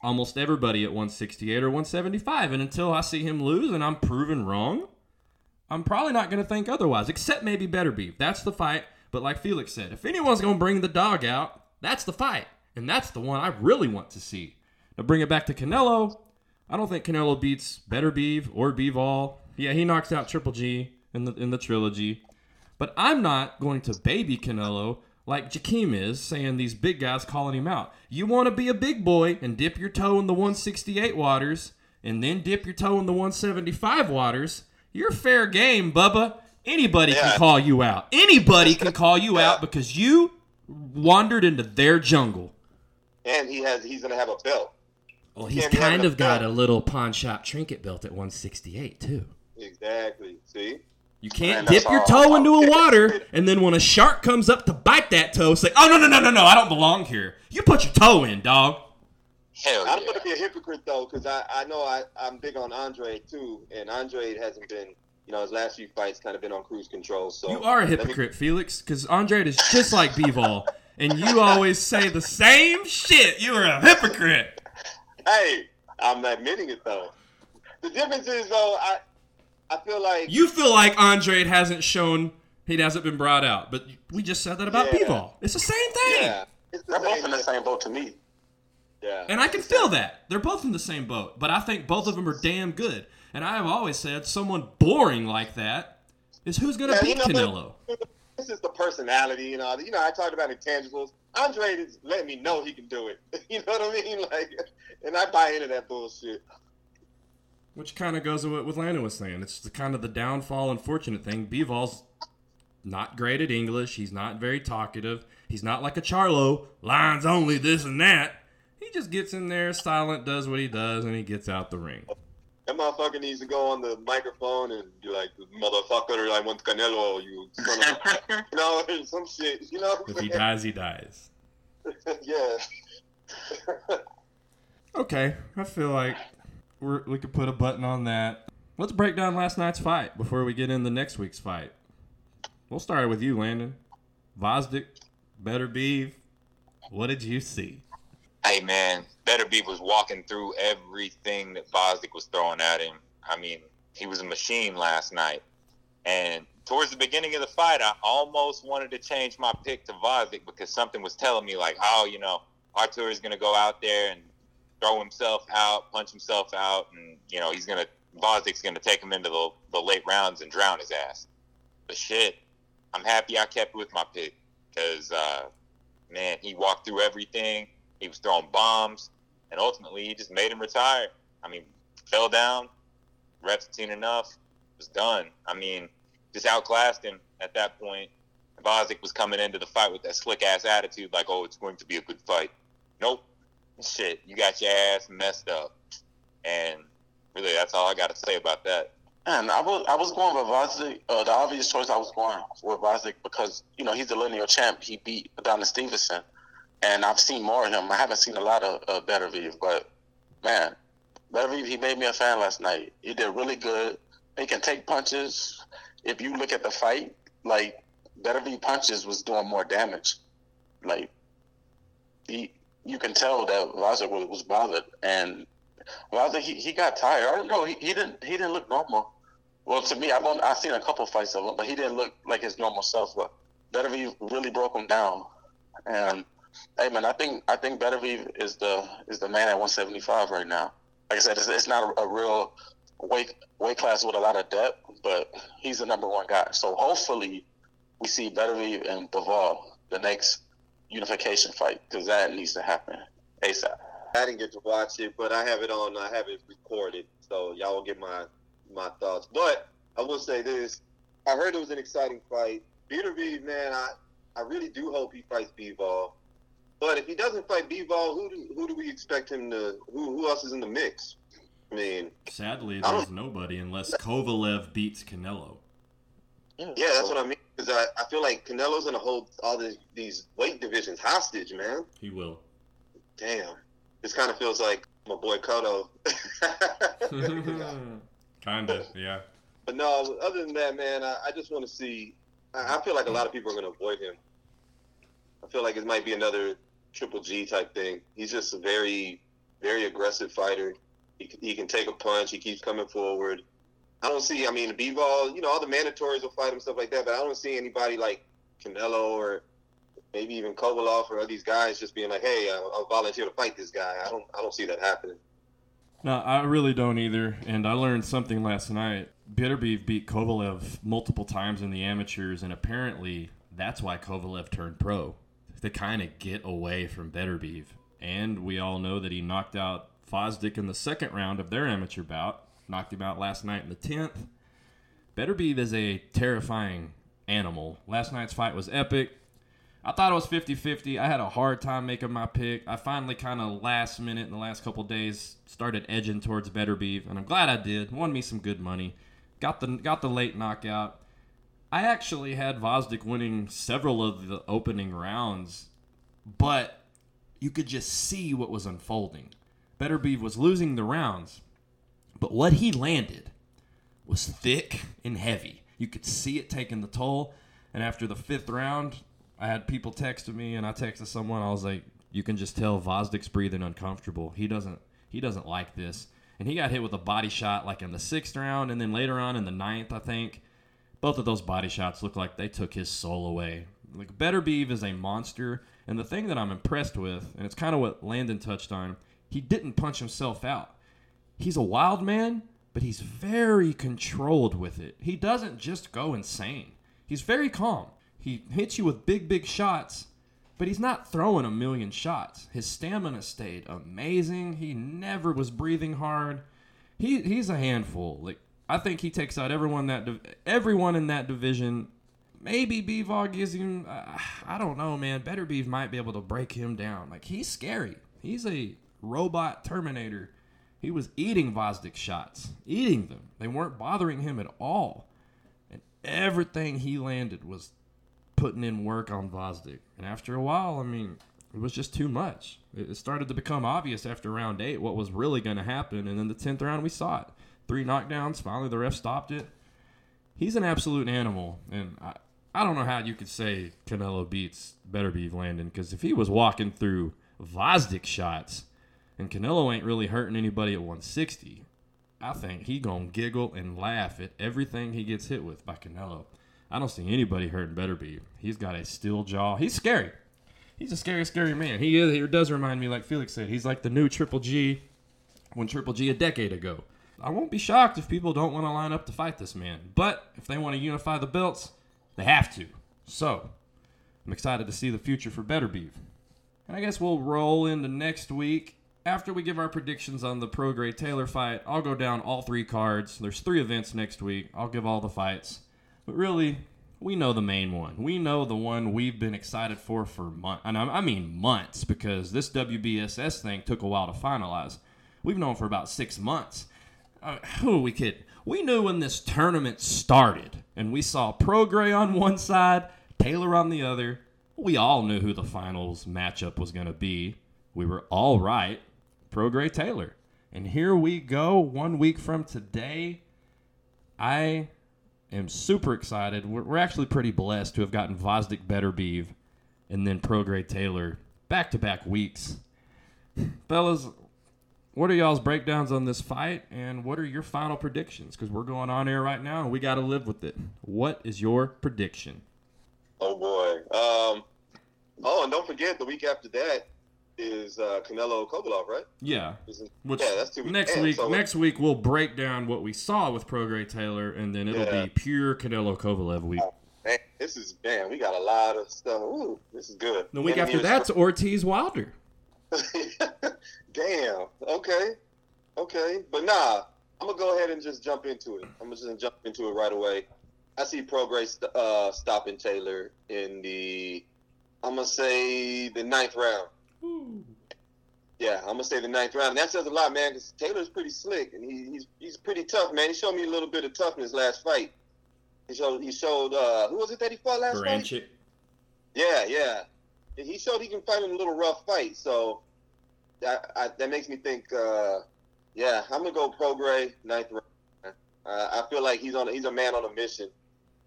almost everybody at 168 or 175. And until I see him lose and I'm proven wrong, I'm probably not going to think otherwise, except maybe Beterbiev. That's the fight. But like Felix said, if anyone's going to bring the dog out, that's the fight. And that's the one I really want to see. Now bring it back to Canelo. I don't think Canelo beats Beterbiev or Bivol. Yeah, he knocks out Triple G in the in the trilogy. But I'm not going to baby Canelo like Jakeem is, saying these big guys calling him out. You want to be a big boy and dip your toe in the 168 waters and then dip your toe in the 175 waters. You're fair game, Bubba. Anybody Yeah. can call you out. Anybody can call you out because you wandered into their jungle. And he has he's gonna have a belt. Well, he's Can't be having kind a of got a little pawn shop trinket belt at 168 too. Exactly. See? You can't Man, dip your all- toe into a water, and then when a shark comes up to bite that toe, say, "Oh no no no no no! I don't belong here." You put your toe in, dog. Hell I'm yeah. gonna be a hypocrite though, because I, I know I, I'm big on Andre too, and Andre hasn't been you know, his last few fights kind of been on cruise control. So You are a let me- hypocrite, Felix, because Andre is just like Bivol, and you always say the same shit. You are a hypocrite. hey, I'm admitting it though. The difference is though, I I feel like You feel like Andre hasn't shown he hasn't been brought out, but we just said that about Yeah. Bivol. It's the same thing. yeah, it's the They're both in the same boat to me. Yeah, And I can feel that. They're both in the same boat, but I think both of them are damn good. And I have always said someone boring like that is who's going to Yeah, beat you know Canelo. This is the personality, you know. You know, I talked about intangibles. Andre is letting me know he can do it. You know what I mean? Like, and I buy into that bullshit. Which kind of goes with what Landon was saying. It's the kind of the downfall, unfortunate thing. Bivol's not great at English. He's not very talkative. He's not like a Charlo, lines only, this and that. He just gets in there, silent, does what he does, and he gets out the ring. That motherfucker needs to go on the microphone and be like, "Motherfucker, I want Canelo, you son of a-" you know, some shit. You know? If he dies, he dies. yeah. Okay, I feel like we're, we could put a button on that. Let's break down last night's fight before we get into next week's fight. We'll start with you, Landon. Gvozdyk, better beef. What did you see? Hey man, Beterbiev was walking through everything that Gvozdyk was throwing at him. I mean, he was a machine last night. And towards the beginning of the fight, I almost wanted to change my pick to Gvozdyk because something was telling me like, oh, you know, Artur is gonna go out there and throw himself out, punch himself out, and you know he's gonna Gvozdyk's gonna take him into the, the late rounds and drown his ass. But shit, I'm happy I kept with my pick because uh, man, he walked through everything. He was throwing bombs, and ultimately he just made him retire. I mean, fell down, reps seen enough, was done. I mean, just outclassed him at that point. Gvozdyk was coming into the fight with that slick ass attitude, like, "Oh, it's going to be a good fight." Nope, shit, you got your ass messed up, and really, that's all I got to say about that. And I was I was going with Gvozdyk. Uh, the obvious choice I was going with Gvozdyk because you know he's the lineal champ. He beat Adonis Stevenson, and I've seen more of him. I haven't seen a lot of uh, Beterbiev, but man, Beterbiev he made me a fan last night. He did really good. He can take punches. If you look at the fight, like Beterbiev punches was doing more damage. Like he, you can tell that Gvozdyk was, was bothered, and Gvozdyk he, he got tired. I don't know. He, he didn't he didn't look normal. Well, to me, I've I've seen a couple fights of him, but he didn't look like his normal self. But Beterbiev really broke him down. And hey, man, I think I think Beterbiev is the is the man at 175 right now. Like I said, it's, it's not a, a real weight weight class with a lot of depth, but he's the number one guy. So hopefully, we see Beterbiev and Bivol the next unification fight because that needs to happen ASAP. I didn't get to watch it, but I have it on. I have it recorded, so y'all will get my my thoughts. But I will say this: I heard it was an exciting fight. Beterbiev, man, I I really do hope he fights Bivol. But if he doesn't fight Bivol, who do who do we expect him to? Who who else is in the mix? I mean, Sadly, there's nobody unless Kovalev beats Canelo. yeah, that's what I mean. Because I, I feel like Canelo's gonna hold all the, these weight divisions hostage, man. He will. Damn, this kind of feels like my boy Cotto. Kinda, yeah. But no, other than that, man, I, I just want to see. I, I feel like a lot of people are going to avoid him. I feel like it might be another Triple G type thing. He's just a very, very aggressive fighter. He, he can take a punch. He keeps coming forward. I don't see. I mean, Bivol, you know, all the mandatories will fight him stuff like that, but I don't see anybody like Canelo or maybe even Kovalev or these guys just being like, "Hey, I'll, I'll volunteer to fight this guy." I don't. I don't see that happening. No, I really don't either. And I learned something last night. Beterbiev beat Kovalev multiple times in the amateurs, and apparently that's why Kovalev turned pro to kind of get away from Beterbiev. And we all know that he knocked out Gvozdyk in the second round of their amateur bout. Knocked him out last night in the tenth. Beterbiev is a terrifying animal. Last night's fight was epic. I thought it was 50 50. I had a hard time making my pick. I finally, kind of last minute in the last couple days, started edging towards Beterbiev, and I'm glad I did. Won me some good money. Got the got the late knockout. I actually had Gvozdyk winning several of the opening rounds, but you could just see what was unfolding. Beterbiev was losing the rounds, but what he landed was thick and heavy. You could see it taking the toll. And after the fifth round, I had people texting me, and I texted someone. I was like, "You can just tell Gvozdyk's breathing uncomfortable. He doesn't. He doesn't like this." And he got hit with a body shot like in the sixth round, and then later on in the ninth, I think. Both of those body shots look like they took his soul away. Like Beterbiev is a monster, and the thing that I'm impressed with, and it's kind of what Landon touched on, he didn't punch himself out he's a wild man, but he's very controlled with it. He doesn't just go insane. He's very calm. He hits you with big, big shots, but he's not throwing a million shots. His stamina stayed amazing. He never was breathing hard. He he's a handful. Like I think he takes out everyone that everyone in that division. Maybe Bivol gives him. Uh, I don't know, man. Beterbiev might be able to break him down. Like he's scary. He's a robot Terminator. He was eating Gvozdyk shots, eating them. They weren't bothering him at all. And everything he landed was putting in work on Gvozdyk. And after a while, I mean, it was just too much. It started to become obvious after round eight what was really going to happen. And then the 10th round, we saw it. Three knockdowns. Finally, the ref stopped it. He's an absolute animal. And I, I don't know how you could say Canelo beats Beterbiev Landon because if he was walking through Gvozdyk shots, and Canelo ain't really hurting anybody at 160. I think he gonna giggle and laugh at everything he gets hit with by Canelo. I don't see anybody hurting Beterbiev. He's got a steel jaw. He's scary. He's a scary, scary man. He is. He does remind me, like Felix said, he's like the new Triple G when Triple G a decade ago. I won't be shocked if people don't want to line up to fight this man. But if they want to unify the belts, they have to. So, I'm excited to see the future for Beterbiev. And I guess we'll roll into next week. After we give our predictions on the Prograis Taylor fight, I'll go down all three cards. There's three events next week. I'll give all the fights. But really, we know the main one. We know the one we've been excited for for months. And I mean months because this WBSS thing took a while to finalize. We've known for about six months. Uh, who are we kidding? We knew when this tournament started, and we saw Prograis on one side, Taylor on the other. We all knew who the finals matchup was going to be. We were all right. Prograis Taylor. And here we go, one week from today. I am super excited. We're, we're actually pretty blessed to have gotten Gvozdyk Better Beeve and then Prograis Taylor back to back weeks. Fellas, what are y'all's breakdowns on this fight and what are your final predictions? Because we're going on air right now and we got to live with it. What is your prediction? Oh boy. Um, oh, and don't forget the week after that is uh, Canelo Kovalev, right? Yeah. Which yeah, that's two weeks. next week so- next week we'll break down what we saw with Prograis Taylor and then it'll Yeah. be pure Canelo Kovalev week. Man, this is man. We got a lot of stuff. Ooh, this is good. The week And after that's Ortiz Wilder. Damn. Okay. Okay. But nah, I'm gonna go ahead and just jump into it. I'm just gonna jump into it right away. I see Prograis uh, stopping Taylor in the. I'm gonna say the ninth round. Yeah, I'm gonna say the ninth round. And that says a lot, man, because Taylor's pretty slick and he, he's he's pretty tough, man. He showed me a little bit of toughness last fight. He showed he showed uh, who was it that he fought last fight? Baranchyk. Yeah, yeah. He showed he can fight in a little rough fight, so that I, that makes me think. Uh, yeah, I'm gonna go Prograis ninth round. Uh, I feel like he's on he's a man on a mission.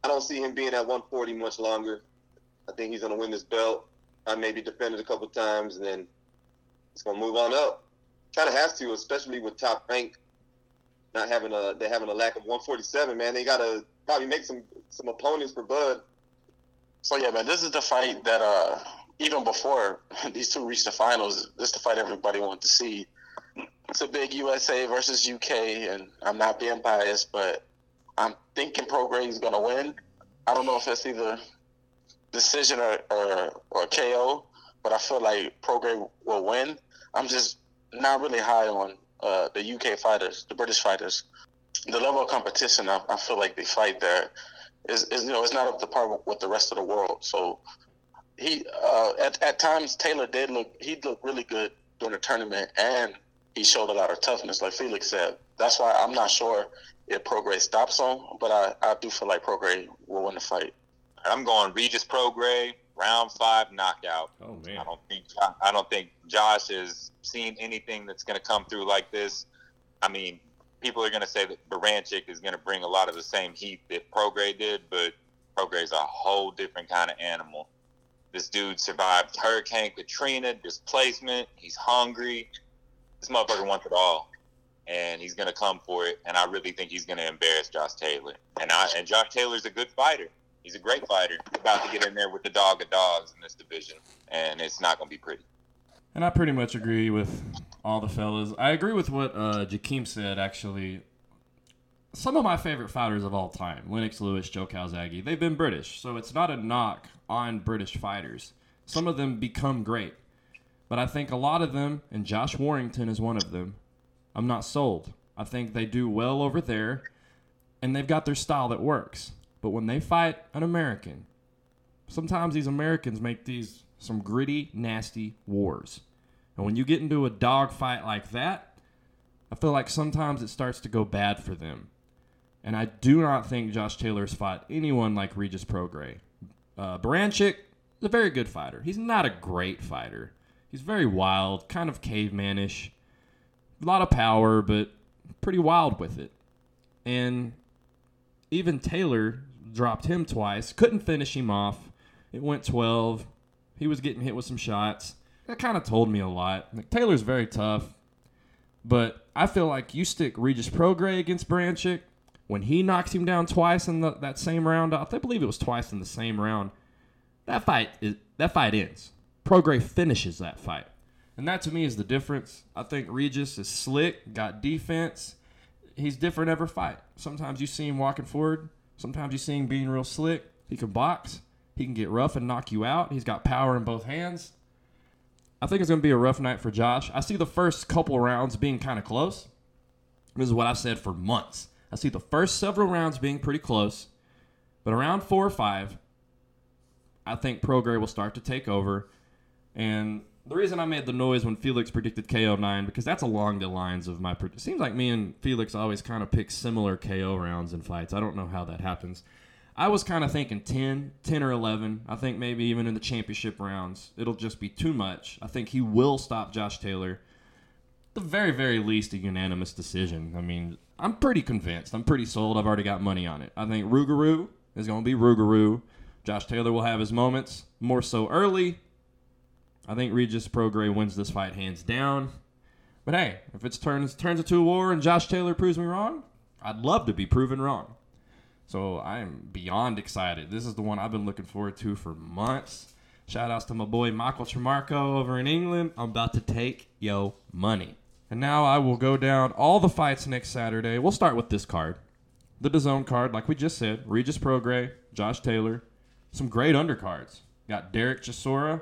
I don't see him being at 140 much longer. I think he's gonna win this belt. I maybe defended a couple times, and then it's gonna move on up. Kind of has to, especially with top rank not having a they having a lack of 147. Man, they gotta probably make some some opponents for Bud. So yeah, man, this is the fight that uh even before these two reached the finals, this is the fight everybody wanted to see. It's a big USA versus UK, and I'm not being biased, but I'm thinking Prograis is gonna win. I don't know if it's either decision or, or, or KO, but I feel like Prograis will win. I'm just not really high on uh, the UK fighters, the British fighters. The level of competition I, I feel like they fight there is, is you know it's not up to par with the rest of the world. So he uh, at at times Taylor did look he looked really good during the tournament and he showed a lot of toughness, like Felix said. That's why I'm not sure if Prograis stops him, but I, I do feel like Prograis will win the fight. I'm going Regis Prograis, round five knockout. Oh man. I don't think I don't think Josh has seen anything that's going to come through like this. I mean, people are going to say that Baranchyk is going to bring a lot of the same heat that Prograis did, but Prograis is a whole different kind of animal. This dude survived Hurricane Katrina, displacement. He's hungry. This motherfucker wants it all, and he's to come for it. And I really think he's to embarrass Josh Taylor. And I and Josh Taylor's a good fighter. He's a great fighter. About to get in there with the dog of dogs in this division, and it's not to be pretty. And I pretty much agree with all the fellas. I agree with what uh, Jakeem said, actually. Some of my favorite fighters of all time, Lennox Lewis, Joe Calzaghe, they've been British. So it's not a knock on British fighters. Some of them become great. But I think a lot of them, and Josh Warrington is one of them, I'm not sold. I think they do well over there, and they've got their style that works. But when they fight an American, sometimes these Americans make these some gritty, nasty wars. And when you get into a dogfight like that, I feel like sometimes it starts to go bad for them. And I do not think Josh Taylor's fought anyone like Regis Prograis. Uh, Baranchyk is a very good fighter. He's not a great fighter. He's very wild, kind of cavemanish. A lot of power, but pretty wild with it. And even Taylor dropped him twice, couldn't finish him off. It went 12. He was getting hit with some shots. That kind of told me a lot. Like, Taylor's very tough, but I feel like you stick Regis Prograis against Baranchyk when he knocks him down twice in the, that same round. I believe it was twice in the same round. That fight is that fight ends. Prograis finishes that fight. And that to me is the difference. I think Regis is slick, got defense. He's different every fight. Sometimes you see him walking forward. Sometimes you see him being real slick. He can box. He can get rough and knock you out. He's got power in both hands. I think it's going to be a rough night for Josh. I see the first couple rounds being kind of close. This is what I've said for months. I see the first several rounds being pretty close, but around four or five, I think Prograis will start to take over. And the reason I made the noise when Felix predicted KO 9, because that's along the lines of my. It seems like me and Felix always kind of pick similar KO rounds in fights. I don't know how that happens. I was kind of thinking 10, 10 or 11. I think maybe even in the championship rounds, it'll just be too much. I think he will stop Josh Taylor. The very, very least, a unanimous decision. I mean, I'm pretty convinced. I'm pretty sold. I've already got money on it. I think Rougarou is going to be Rougarou. Josh Taylor will have his moments, more so early. I think Regis Prograis wins this fight hands down. But hey, if it turns turns into a war and Josh Taylor proves me wrong, I'd love to be proven wrong. So I am beyond excited. This is the one I've been looking forward to for months. Shout outs to my boy Michael Tremarco over in England. I'm about to take yo money. And now I will go down all the fights next Saturday. We'll start with this card. The DAZN card, like we just said, Regis Prograis, Josh Taylor. Some great undercards. Got Derek Chisora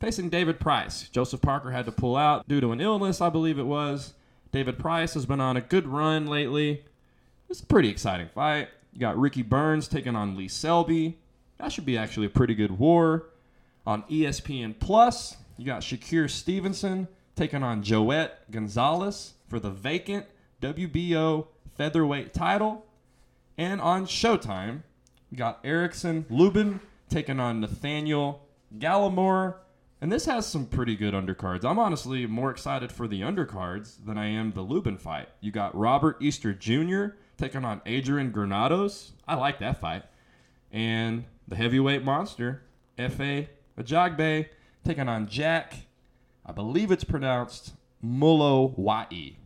facing David Price. Joseph Parker had to pull out due to an illness, I believe it was. David Price has been on a good run lately. It's a pretty exciting fight. You got Ricky Burns taking on Lee Selby. That should be actually a pretty good war. On ESPN Plus, you got Shakur Stevenson taking on Joet Gonzalez for the vacant WBO featherweight title. And on Showtime, you got Erickson Lubin taking on Nathaniel Gallimore. And this has some pretty good undercards. I'm honestly more excited for the undercards than I am the Lubin fight. You got Robert Easter Jr. taking on Adrian Granados. I like that fight. And the heavyweight monster, Efe Ajagba, taking on Jack. I believe it's pronounced Mulowayi.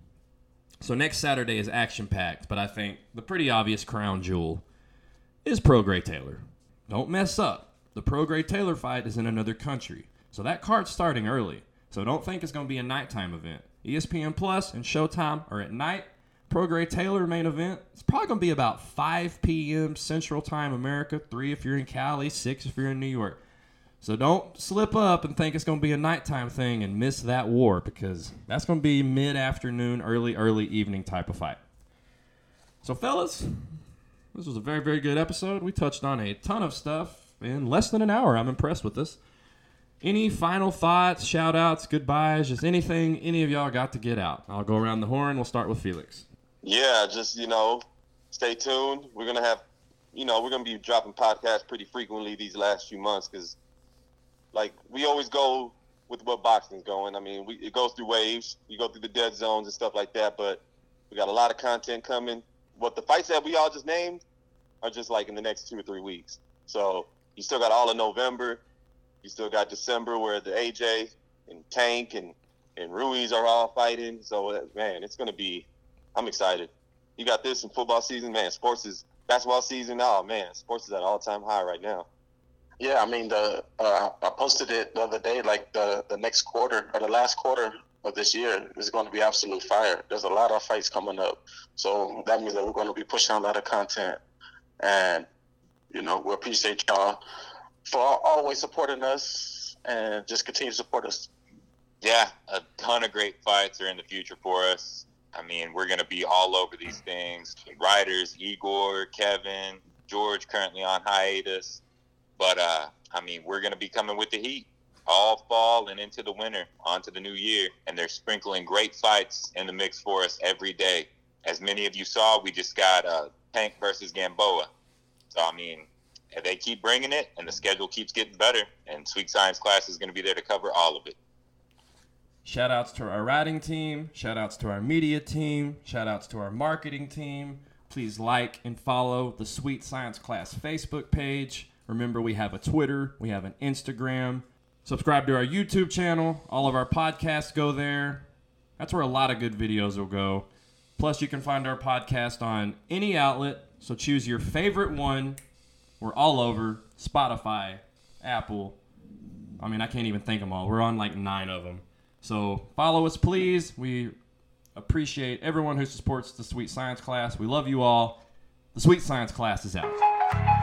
So next Saturday is action packed, but I think the pretty obvious crown jewel is Prograis Taylor. Don't mess up. The Prograis Taylor fight is in another country, so that card's starting early. So don't think it's going to be a nighttime event. ESPN Plus and Showtime are at night. Prograis Taylor main event. It's probably going to be about 5 p.m. Central Time America, 3 if you're in Cali, 6 if you're in New York. So don't slip up and think it's going to be a nighttime thing and miss that war because that's going to be mid afternoon, early, early evening type of fight. So, fellas, this was a very, very good episode. We touched on a ton of stuff in less than an hour. I'm impressed with this. Any final thoughts, shout outs, goodbyes, just anything any of y'all got to get out? I'll go around the horn. We'll start with Felix. Yeah, just you know, stay tuned. We're gonna have, you know, we're gonna be dropping podcasts pretty frequently these last few months because, like, we always go with what boxing's going. I mean, we it goes through waves. You go through the dead zones and stuff like that, but we got a lot of content coming. What the fights that we all just named are just like in the next two or three weeks. So you still got all of November. You still got December where the AJ and Tank and and Ruiz are all fighting. So uh, man, it's gonna be. I'm excited. You got this in football season, man. Sports is basketball season. Oh man, sports is at all time high right now. Yeah, I mean the uh, I posted it the other day. Like the the next quarter or the last quarter of this year is going to be absolute fire. There's a lot of fights coming up, so that means that we're going to be pushing a lot of content, and you know we appreciate y'all for always supporting us and just continue to support us. Yeah, a ton of great fights are in the future for us. I mean, we're going to be all over these things. Riders, Igor, Kevin, George currently on hiatus. But, uh, I mean, we're going to be coming with the heat all fall and into the winter, onto the new year. And they're sprinkling great fights in the mix for us every day. As many of you saw, we just got uh, Tank versus Gamboa. So, I mean, they keep bringing it and the schedule keeps getting better, and Sweet Science class is going to be there to cover all of it. Shout outs to our writing team. Shout outs to our media team. Shout outs to our marketing team. Please like and follow the Sweet Science Class Facebook page. Remember, we have a Twitter, we have an Instagram. Subscribe to our YouTube channel. All of our podcasts go there. That's where a lot of good videos will go. Plus, you can find our podcast on any outlet. So choose your favorite one. We're all over Spotify, Apple. I mean, I can't even think them all. We're on like nine of them. So follow us, please. We appreciate everyone who supports the Sweet Science class. We love you all. The Sweet Science class is out.